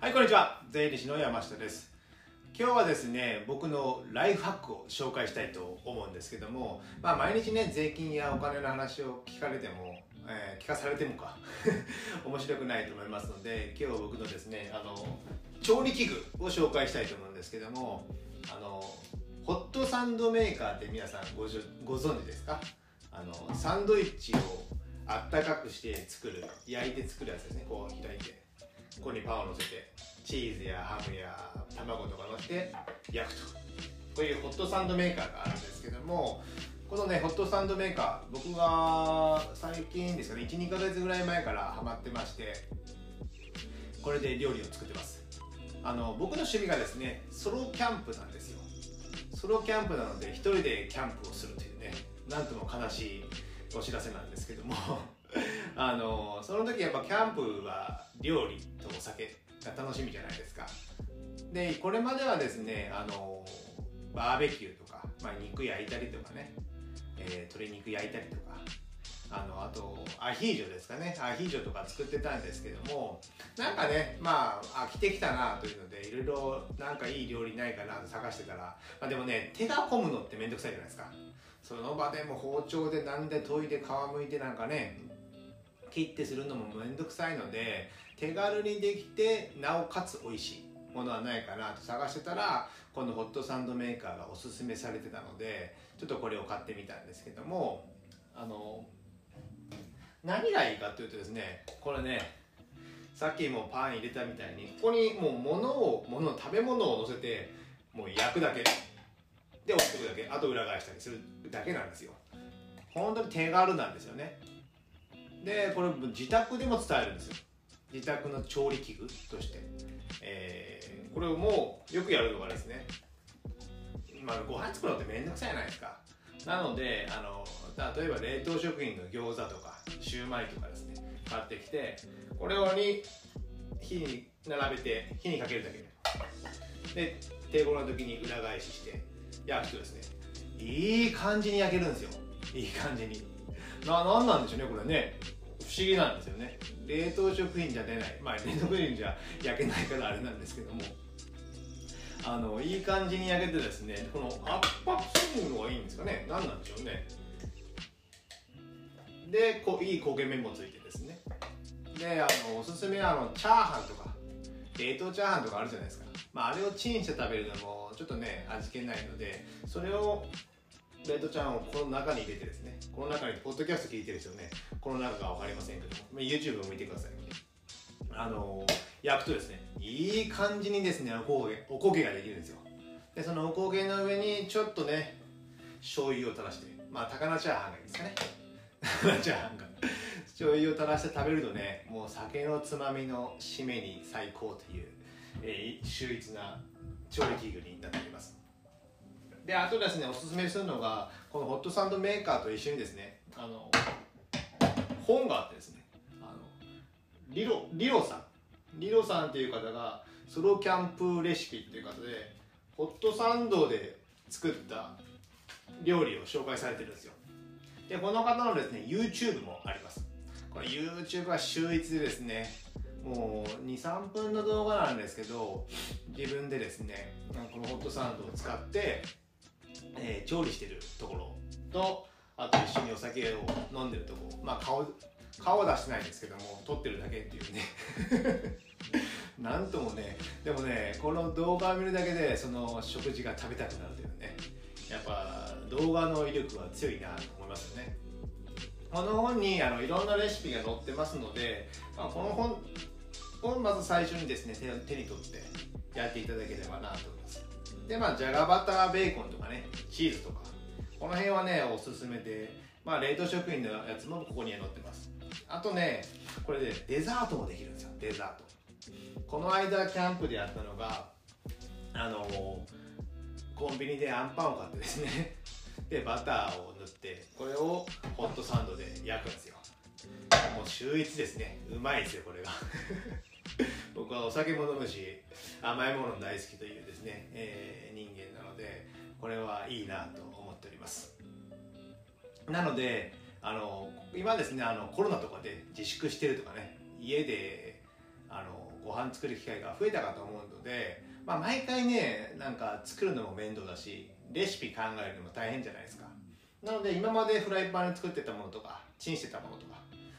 はい、こんにちは。税理士の山下です。今日はですね、僕のライフハックを紹介したいと思うんですけども、まあ毎日ね、税金やお金の話を聞かれても、えー聞かされてもか、面白くないと思いますので、今日は僕のですね、あの、調理器具を紹介したいと思うんですけども、あの、ホットサンドメーカーって皆さんごご存知ですか？あの、サンドイッチをあったかくして作る、焼いて作るやつですね、こう開いて。ここにパンを乗せてチーズやハムや卵とか乗せて焼くと。こういうホットサンドメーカーがあるんですけどもこのねホットサンドメーカー僕が最近ですかね12ヶ月ぐらい前からハマってましてこれで料理を作ってます。あの僕の趣味がですねソロキャンプなんですよ。ソロキャンプなので一人でキャンプをするというねなんとも悲しいお知らせなんですけども。あのその時やっぱキャンプは料理お酒が楽しみじゃないですか。でこれまではですねあのバーベキューとか、まあ、肉焼いたりとかね、えー鶏肉焼いたりとかあのあとアヒージョですかね。アヒージョとか作ってたんですけどもなんかねまあ飽きてきたなというのでいろいろなんかいい料理ないかなと探してたら、まあ、でもね手が込むのってめんどくさいじゃないですか。その場でも包丁でなんで研いで皮むいてなんかね切ってするのもめんどくさいので手軽にできてなおかつ美味しい。ものはないかなと探してたらこのホットサンドメーカーがおすすめされてたのでちょっとこれを買ってみたんですけどもあの何がいいかというとですねこれねさっきもパン入れたみたいにここにもう物を物食べ物を乗せてもう焼くだけ。で置いてくだけ。あと裏返したりするだけなんですよ。本当に手軽なんですよね。でこれ自宅でも使えるんですよ。自宅の調理器具として、えーこれをもうよくやるのがですね、まあ、ご飯作るのってめんどくさいじゃないですか。なのであの例えば冷凍食品の餃子とかシューマイとかですね買ってきてこれをに火に並べて火にかけるだけ。でで抵抗の時に裏返しして焼くとですねいい感じに焼けるんですよ。いい感じに。ななんなんでしょうねこれね。不思議なんですよね。冷凍食品じゃ出ない。まあ 冷凍食品じゃ焼けないからあれなんですけども。あのいい感じに焼けてですねこの圧迫するのがいいんですかね。何なんでしょうね。でこういい焦げ目もついてですね。であのおすすめはあのチャーハンとか冷凍チャーハンとかあるじゃないですか、まあ、あれをチンして食べるのもちょっとね味気ないのでそれを冷凍チャーハンをこの中に入れてですねこの中にポッドキャスト聞いてる人ねこの中が分かりませんけどもまあ YouTube を見てくださいあの焼くとですねいい感じにですねおこげおこげができるんですよ。でそのおこげの上にちょっとね醤油を垂らしてまあ高菜チャーハンがいいですかね。高菜チャーハンが。醤油を垂らして食べるとねもう酒のつまみの締めに最高という、えー秀逸な調理器具になっております。であとですねおすすめするのがこのホットサンドメーカーと一緒にですねあの本があってですねあのリロリロさん。リロさんっていう方がソロキャンプレシピっていう方でホットサンドで作った料理を紹介されてるんですよ。でこの方のですね YouTube もあります。これ YouTube は秀逸でですねもう23分の動画なんですけど自分でですねこのホットサンドを使って、えー調理してるところ。とあと一緒にお酒を飲んでるとこ。ろまあ顔顔は出してないんですけども撮ってるだけっていうね。なんともねでもねこの動画を見るだけでその食事が食べたくなるというね。やっぱ動画の威力は強いなと思いますよね。この本にあのいろんなレシピが載ってますので、まあ、この本をまず最初にですね手手に取ってやっていただければなと思いますでまあじゃがバターベーコンとかねチーズとか。この辺はねおすすめで。まあ冷凍食品のやつもここに載ってます。あとねこれでデザートもできるんですよ。デザート。この間キャンプでやったのがあのコンビニでアンパンを買ってですね。でバターを塗ってこれをホットサンドで焼くんですよ。もう秀逸ですね。うまいですよこれが。はお酒も飲むし甘いもの大好きというですね、えー人間なのでこれはいいなと思っております。なのであの今ですねあのコロナとかで自粛してるとかね家であのご飯作る機会が増えたかと思うので、まあ、毎回ねなんか作るのも面倒だしレシピ考えるのも大変じゃないですか。なので今までフライパンで作ってたものとかチンしてたものとか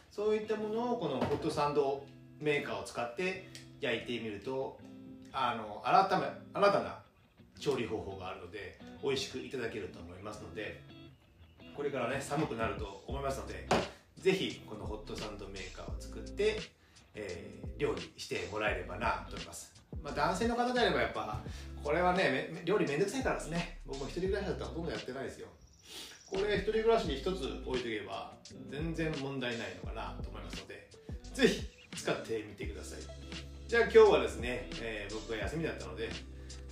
そういったものをこのホットサンドメーカーを使って焼いてみるとあの新め新たな調理方法があるので美味しくいただけると思いますのでこれからね寒くなると思いますのでぜひこのホットサンドメーカーを作って、えー料理してもらえればなと思います、まあ、男性の方であればやっぱこれはね料理めんどくさいからですね。僕も一人暮らしだったらほとんどやってないですよ。これ一人暮らしに一つ置いとけば全然問題ないのかなと思いますのでぜひ使ってみてください。じゃあ今日はですね、えー僕が休みだったので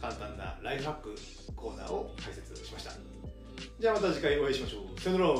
簡単なライフハックコーナーを解説しました。じゃあまた次回お会いしましょう。さよなら。